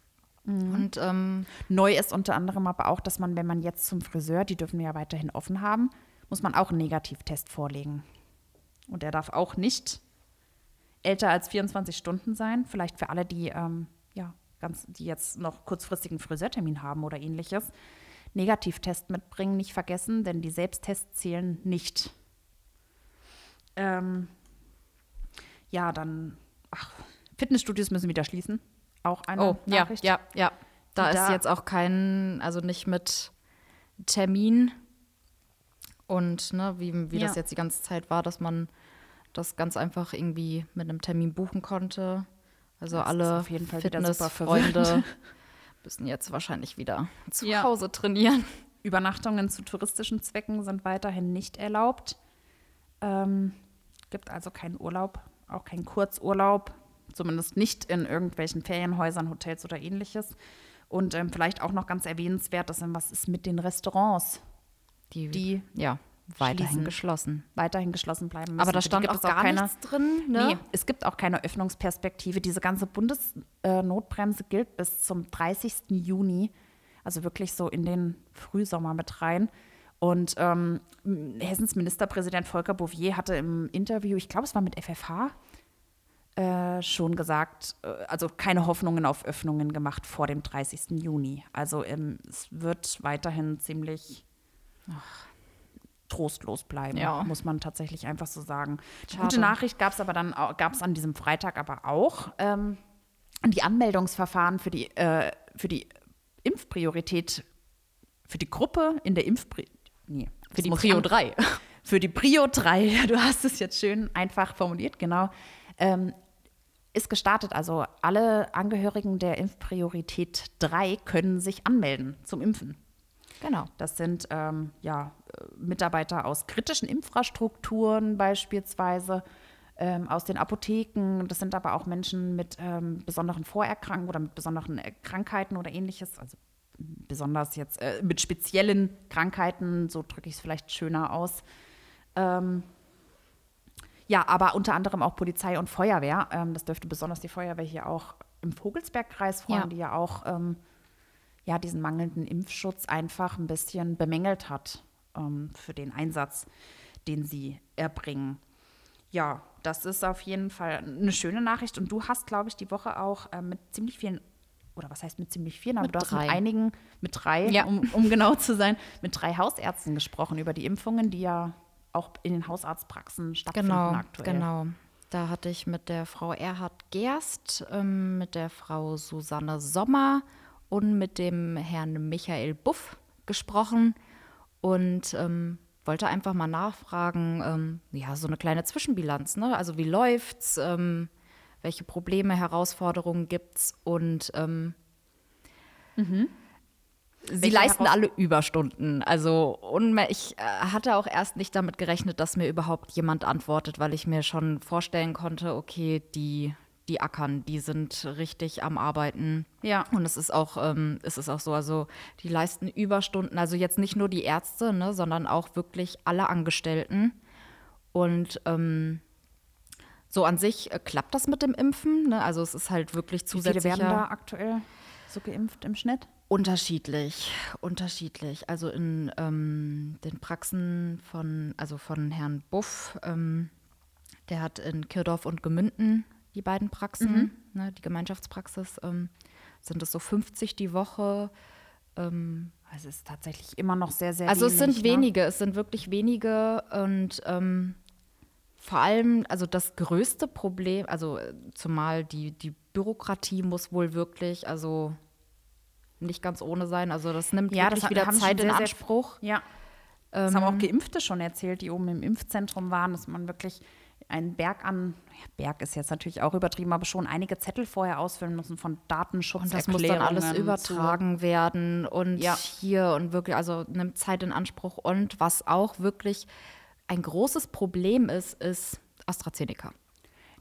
Und ähm, Neu ist unter anderem aber auch, dass man, wenn man jetzt zum Friseur, die dürfen wir ja weiterhin offen haben, muss man auch einen Negativtest vorlegen. Und der darf auch nicht älter als 24 Stunden sein. Vielleicht für alle, die, ähm, ja, ganz, die jetzt noch kurzfristigen Friseurtermin haben oder ähnliches. Negativtest mitbringen, nicht vergessen, denn die Selbsttests zählen nicht. Ähm, ja, dann, ach, Fitnessstudios müssen wieder schließen. Auch eine oh, ja, Nachricht. ja, ja. Da Und ist da- jetzt auch kein, also nicht mit Termin und ne, wie, wie das Ja. jetzt die ganze Zeit war, dass man das ganz einfach irgendwie mit einem Termin buchen konnte. Also Das alle auf jeden Fall wieder super Fitnessfreunde müssen jetzt wahrscheinlich wieder zu Ja. Hause trainieren. Übernachtungen zu touristischen Zwecken sind weiterhin nicht erlaubt. Ähm, gibt also keinen Urlaub, auch keinen Kurzurlaub, zumindest nicht in irgendwelchen Ferienhäusern, Hotels oder ähnliches. Und ähm, vielleicht auch noch ganz erwähnenswert, dass was ist mit den Restaurants, Die, die ja weiterhin schließen. geschlossen. weiterhin geschlossen bleiben müssen. Aber da stand auch gar keine, nichts drin, ne? Nee, es gibt auch keine Öffnungsperspektive. Diese ganze Bundesnotbremse gilt bis zum 30. Juni, also wirklich so in den Frühsommer mit rein. Und ähm, Hessens Ministerpräsident Volker Bouvier hatte im Interview, ich glaube, es war mit FFH, äh, schon gesagt, äh, also keine Hoffnungen auf Öffnungen gemacht vor dem 30. Juni. Also ähm, es wird weiterhin ziemlich trostlos bleiben, Ja. muss man tatsächlich einfach so sagen. Schade. gute Nachricht gab es aber dann gab es an diesem Freitag aber auch. Ähm, die Anmeldungsverfahren für die, äh, für die Impfpriorität, für die Gruppe in der Impfpri nee, Für das die Prio an- 3. für die Prio 3, ja, du hast es jetzt schön einfach formuliert, genau, ähm, ist gestartet. Also alle Angehörigen der Impfpriorität 3 können sich anmelden zum Impfen. Genau. Das sind ähm, ja, äh, Mitarbeiter aus kritischen Infrastrukturen beispielsweise, ähm, aus den Apotheken. Das sind aber auch Menschen mit ähm, besonderen Vorerkrankungen oder mit besonderen äh, Krankheiten oder ähnliches. Also besonders jetzt äh, mit speziellen Krankheiten, so drücke ich es vielleicht schöner aus. Ähm, ja, aber unter anderem auch Polizei und Feuerwehr. Ähm, das dürfte besonders die Feuerwehr hier auch im Vogelsbergkreis freuen, Ja. die ja auch ähm, ja, diesen mangelnden Impfschutz einfach ein bisschen bemängelt hat ähm, für den Einsatz, den sie erbringen. Ja, das ist auf jeden Fall eine schöne Nachricht. Und du hast, glaube ich, die Woche auch äh, mit ziemlich vielen, oder was heißt mit ziemlich vielen, aber Mit du hast drei. mit einigen, mit drei, Ja. um, um genau zu sein, mit drei Hausärzten gesprochen über die Impfungen, die ja auch in den Hausarztpraxen stattfinden Genau, aktuell. genau. Da hatte ich mit der Frau Erhard Gerst, ähm, mit der Frau Susanne Sommer und mit dem Herrn Michael Buff gesprochen und ähm, wollte einfach mal nachfragen, ähm, ja, so eine kleine Zwischenbilanz, ne? Also wie läuft's, ähm, welche Probleme, Herausforderungen gibt's und ähm, Sie Welche leisten Heraus- alle Überstunden. Also ich äh, hatte auch erst nicht damit gerechnet, dass mir überhaupt jemand antwortet, weil ich mir schon vorstellen konnte, okay, die, die ackern, die sind richtig am Arbeiten. Ja. Und es ist auch, ähm, es ist auch so, also die leisten Überstunden, also jetzt nicht nur die Ärzte, ne, sondern auch wirklich alle Angestellten. Und ähm, so an sich äh, klappt das mit dem Impfen. Ne? Also es ist halt wirklich Wie viele werden da aktuell so geimpft im Schnitt? Unterschiedlich, unterschiedlich. Also in ähm, den Praxen von, also von Herrn Buff, ähm, der hat in Kirdorf und Gemünden die beiden Praxen, ne, die Gemeinschaftspraxis, ähm, sind es so 50 die Woche. Ähm, Also es ist tatsächlich immer noch sehr, sehr also es wenig. sind ne? wenige, es sind wirklich wenige und ähm, vor allem, also das größte Problem, also äh, zumal die, die Bürokratie muss wohl wirklich, also nicht ganz ohne sein. Also das nimmt Ja, wirklich das wieder Zeit in sehr, sehr- Anspruch. Ja. Das haben Ähm, auch Geimpfte schon erzählt, die oben im Impfzentrum waren, dass man wirklich einen Berg an, ja, Berg ist jetzt natürlich auch übertrieben, aber schon einige Zettel vorher ausfüllen müssen von Datenschutz. Und das muss dann alles übertragen werden und Ja. hier und wirklich, also nimmt Zeit in Anspruch. Und was auch wirklich ein großes Problem ist, ist AstraZeneca.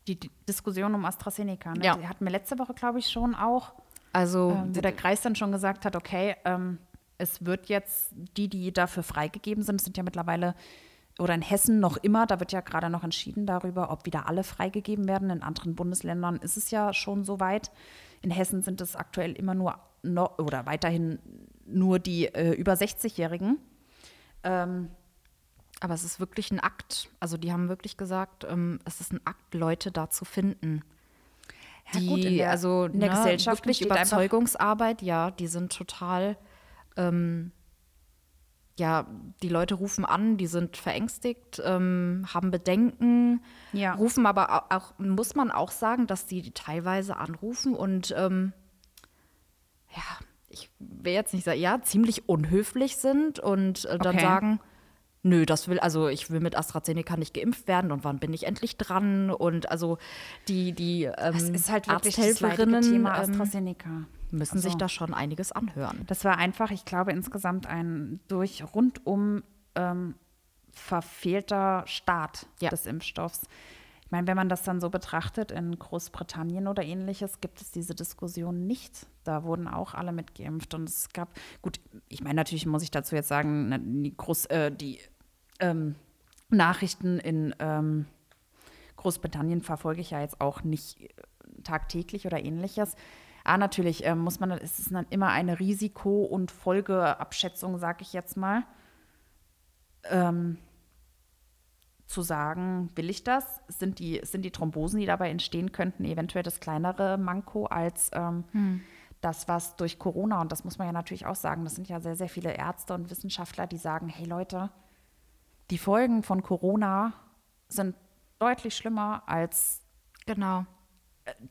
Die, die Diskussion um AstraZeneca, ne? Ja. die hatten wir letzte Woche, glaube ich, schon auch, Also ähm, wo der Kreis dann schon gesagt hat, okay, ähm, es wird jetzt die, die dafür freigegeben sind, es sind ja mittlerweile oder in Hessen noch immer, da wird ja gerade noch entschieden darüber, ob wieder alle freigegeben werden. In anderen Bundesländern ist es ja schon so weit. In Hessen sind es aktuell immer nur no, oder weiterhin nur die äh, über 60-Jährigen. Ähm, Aber es ist wirklich ein Akt. Also die haben wirklich gesagt, ähm, es ist ein Akt, Leute da zu finden. Ja, Die, gut, in der- also in der ne, Gesellschaft wirklich Überzeugungsarbeit, ja, die sind total, ähm, ja, die Leute rufen an, die sind verängstigt, ähm, haben Bedenken, Ja. rufen aber au- auch, muss man auch sagen, dass die teilweise anrufen und ähm, ja, ich will jetzt nicht sagen, ja, ziemlich unhöflich sind und äh, dann Okay. sagen, nö, das will, also ich will mit AstraZeneca nicht geimpft werden und wann bin ich endlich dran? Und also die, die ähm, Es ist halt wirklich das Thema ähm, AstraZeneca. müssen sich Also- da schon einiges anhören. Das war einfach, ich glaube, insgesamt ein durch rundum ähm, verfehlter Start Ja. des Impfstoffs. Ich meine, wenn man das dann so betrachtet, in Großbritannien oder ähnliches, gibt es diese Diskussion nicht. Da wurden auch alle mitgeimpft. Und es gab, gut, ich meine, natürlich muss ich dazu jetzt sagen, na, die, Groß, äh, die ähm, Nachrichten in ähm, Großbritannien verfolge ich ja jetzt auch nicht äh, tagtäglich oder ähnliches. Ah, natürlich ähm, muss man, es ist dann immer eine Risiko- und Folgeabschätzung, sage ich jetzt mal. Ähm, zu sagen, will ich das? Sind die, sind die Thrombosen, die dabei entstehen könnten, eventuell das kleinere Manko als ähm, das, was durch Corona, und das muss man ja natürlich auch sagen, das sind ja sehr, sehr viele Ärzte und Wissenschaftler, die sagen, hey Leute, die Folgen von Corona sind deutlich schlimmer als Genau.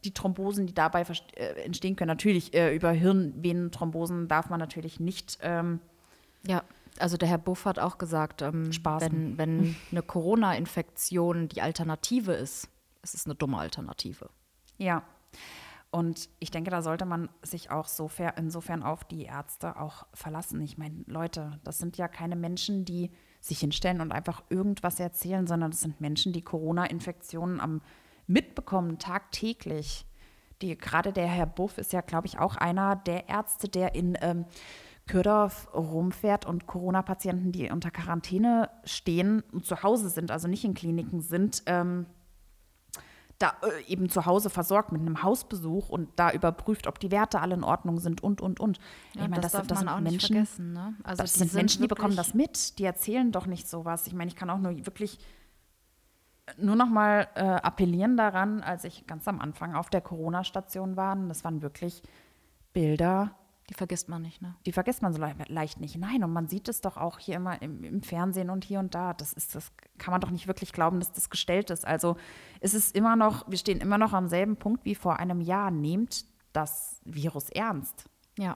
die Thrombosen, die dabei äh, entstehen können. Natürlich, äh, über Hirnvenenthrombosen darf man natürlich nicht. Ähm, Ja, also der Herr Buff hat auch gesagt, ähm, wenn, wenn eine Corona-Infektion die Alternative ist, es ist eine dumme Alternative. ja. Und ich denke, da sollte man sich auch sofer, insofern auf die Ärzte auch verlassen. Ich meine, Leute, das sind ja keine Menschen, die sich hinstellen und einfach irgendwas erzählen, sondern das sind Menschen, die Corona-Infektionen am mitbekommen, tagtäglich. Die, gerade der Herr Buff ist ja, glaube ich, auch einer der Ärzte, der in ähm, Kürdorf rumfährt und Corona-Patienten, die unter Quarantäne stehen und zu Hause sind, also nicht in Kliniken sind, ähm, da äh, eben zu Hause versorgt mit einem Hausbesuch und da überprüft, ob die Werte alle in Ordnung sind und, und, und. Ja, ich meine, das, das, das sind Menschen, ne? also das sind Menschen, die bekommen das mit, die erzählen doch nicht sowas. Ich meine, ich kann auch nur wirklich nur noch mal äh, appellieren daran, als ich ganz am Anfang auf der Corona-Station war, das waren wirklich Bilder, die vergisst man nicht, ne? Die vergisst man so le leicht nicht. Nein, und man sieht es doch auch hier immer im, im, Fernsehen und hier und da. Das ist, das kann man doch nicht wirklich glauben, dass das gestellt ist. Also es ist immer noch, wir stehen immer noch am selben Punkt wie vor einem Jahr. Nehmt das Virus ernst. Ja.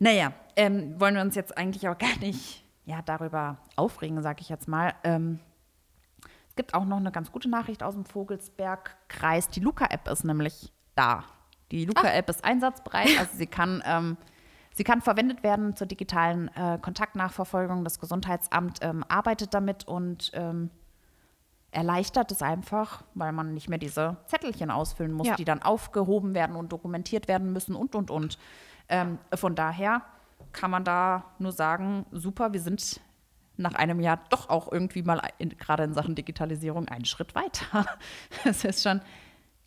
Naja, ähm, wollen wir uns jetzt eigentlich auch gar nicht ja, darüber aufregen, sage ich jetzt mal. Ähm, es gibt auch noch eine ganz gute Nachricht aus dem Vogelsbergkreis. Die Luca-App ist nämlich da. Die Luca-App ist einsatzbereit, also sie kann, ähm, sie kann verwendet werden zur digitalen äh, Kontaktnachverfolgung. Das Gesundheitsamt ähm, arbeitet damit und ähm, erleichtert es einfach, weil man nicht mehr diese Zettelchen ausfüllen muss, ja. die dann aufgehoben werden und dokumentiert werden müssen und, und, und. Ähm, von daher kann man da nur sagen, super, wir sind nach einem Jahr doch auch irgendwie mal gerade in Sachen Digitalisierung einen Schritt weiter. Es ist schon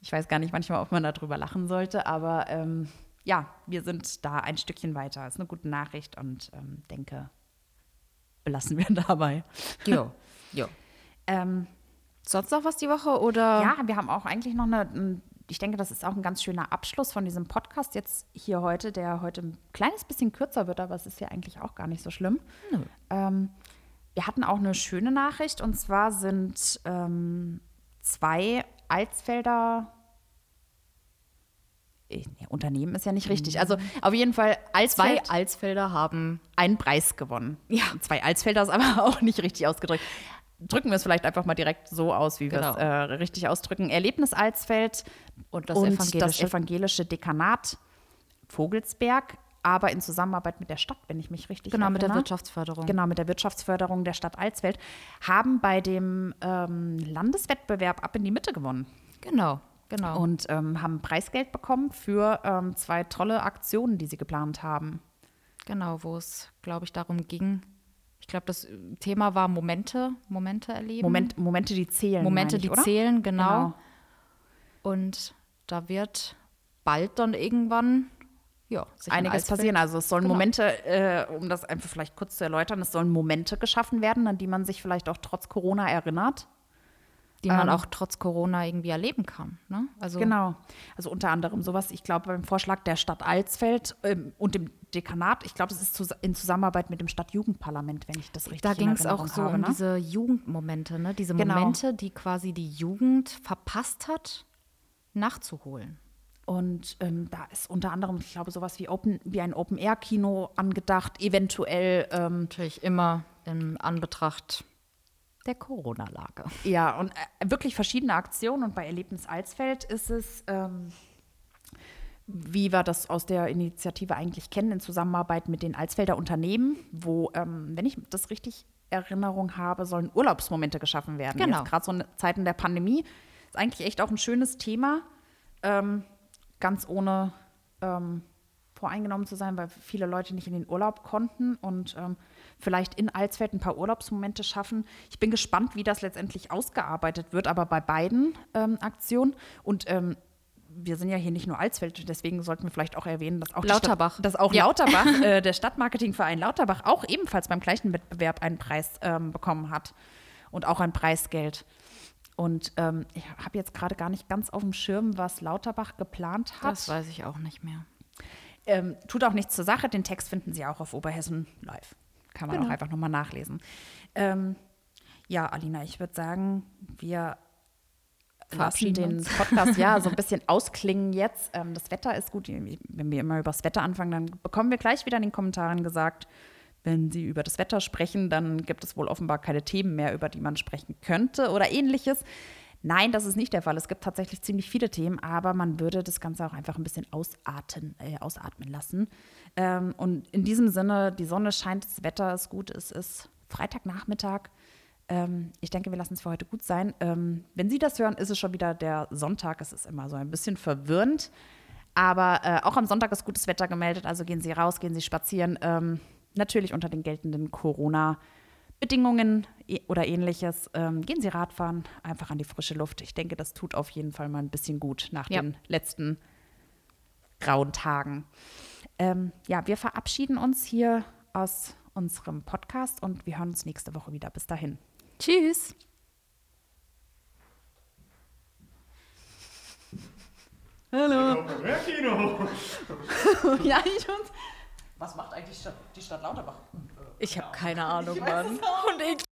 ich weiß gar nicht manchmal, ob man darüber lachen sollte, aber ähm, ja, wir sind da ein Stückchen weiter. Das ist eine gute Nachricht und ähm, denke, belassen wir dabei. Jo, jo. ähm, Sonst noch was die Woche oder? Ja, wir haben auch eigentlich noch eine, ich denke, das ist auch ein ganz schöner Abschluss von diesem Podcast jetzt hier heute, der heute ein kleines bisschen kürzer wird, aber es ist ja eigentlich auch gar nicht so schlimm. Ähm, wir hatten auch eine schöne Nachricht und zwar sind ähm, zwei Alsfelder nee, Unternehmen ist ja nicht richtig. Also auf jeden Fall Alsfeld, zwei Alsfelder haben einen Preis gewonnen. Ja. Zwei Alsfelder ist aber auch nicht richtig ausgedrückt. Drücken wir es vielleicht einfach mal direkt so aus, wie genau. wir es äh, richtig ausdrücken. Erlebnis Alsfeld und, das, und evangelische. das evangelische Dekanat Vogelsberg aber in Zusammenarbeit mit der Stadt, wenn ich mich richtig Genau, erinnere. mit der Wirtschaftsförderung. Genau, mit der Wirtschaftsförderung der Stadt Alsfeld, haben bei dem ähm, Landeswettbewerb ab in die Mitte gewonnen. Genau, genau. Und ähm, haben Preisgeld bekommen für ähm, zwei tolle Aktionen, die sie geplant haben. Genau, wo es, glaube ich, darum ging, ich glaube, das Thema war Momente, Momente erleben. Moment, Momente, die zählen. Momente, ich, die oder? zählen, genau. genau. Und da wird bald dann irgendwann ja, einiges passieren. Also es sollen genau. Momente, äh, um das einfach vielleicht kurz zu erläutern, es sollen Momente geschaffen werden, an die man sich vielleicht auch trotz Corona erinnert. Die man ähm, auch trotz Corona irgendwie erleben kann. Ne? Also genau. Also unter anderem sowas, ich glaube, beim Vorschlag der Stadt Alsfeld ähm, und dem Dekanat, ich glaube, es ist zu, in Zusammenarbeit mit dem Stadtjugendparlament, wenn ich das richtig Da ging es auch so habe, um ne? diese Jugendmomente, ne? diese genau. Momente, die quasi die Jugend verpasst hat, nachzuholen. Und ähm, da ist unter anderem, ich glaube, sowas wie, Open, wie ein Open-Air-Kino angedacht, eventuell. Ähm, Natürlich immer in Anbetracht der Corona-Lage. Ja, und äh, wirklich verschiedene Aktionen. Und bei Erlebnis Alsfeld ist es, ähm, wie wir das aus der Initiative eigentlich kennen, in Zusammenarbeit mit den Alsfelder Unternehmen, wo, ähm, wenn ich das richtig Erinnerung habe, sollen Urlaubsmomente geschaffen werden. Genau. Gerade so in Zeiten der Pandemie ist eigentlich echt auch ein schönes Thema. Ähm, ganz ohne ähm, voreingenommen zu sein, weil viele Leute nicht in den Urlaub konnten und ähm, vielleicht in Alsfeld ein paar Urlaubsmomente schaffen. Ich bin gespannt, wie das letztendlich ausgearbeitet wird, aber bei beiden ähm, Aktionen und ähm, wir sind ja hier nicht nur Alsfeld, deswegen sollten wir vielleicht auch erwähnen, dass auch Lauterbach, Stadt, dass auch ja. Lauterbach, äh, der Stadtmarketingverein Lauterbach, auch ebenfalls beim gleichen Wettbewerb einen Preis ähm, bekommen hat und auch ein Preisgeld. Und ähm, ich habe jetzt gerade gar nicht ganz auf dem Schirm, was Lauterbach geplant hat. Das weiß ich auch nicht mehr. Ähm, tut auch nichts zur Sache. Den Text finden Sie auch auf Oberhessen Live. Kann man genau. auch einfach nochmal nachlesen. Ähm, ja, Alina, ich würde sagen, wir lassen den Podcast ja so ein bisschen ausklingen jetzt. Ähm, das Wetter ist gut. Wenn wir immer über das Wetter anfangen, dann bekommen wir gleich wieder in den Kommentaren gesagt, wenn Sie über das Wetter sprechen, dann gibt es wohl offenbar keine Themen mehr, über die man sprechen könnte oder ähnliches. Nein, das ist nicht der Fall. Es gibt tatsächlich ziemlich viele Themen, aber man würde das Ganze auch einfach ein bisschen ausatmen, äh, ausatmen lassen. Ähm, und in diesem Sinne, die Sonne scheint, das Wetter ist gut, es ist Freitagnachmittag. Ähm, ich denke, wir lassen es für heute gut sein. Ähm, wenn Sie das hören, ist es schon wieder der Sonntag. Es ist immer so ein bisschen verwirrend. Aber äh, auch am Sonntag ist gutes Wetter gemeldet. Also gehen Sie raus, gehen Sie spazieren. Natürlich unter den geltenden Corona-Bedingungen oder ähnliches. Ähm, gehen Sie Radfahren, einfach an die frische Luft. Ich denke, das tut auf jeden Fall mal ein bisschen gut nach Ja. den letzten grauen Tagen. Ähm, ja, wir verabschieden uns hier aus unserem Podcast und wir hören uns nächste Woche wieder. Bis dahin. Tschüss. Hallo. Ja, ich und. Was macht eigentlich die Stadt Lauterbach? Ich habe keine Ahnung, Mann. Und ich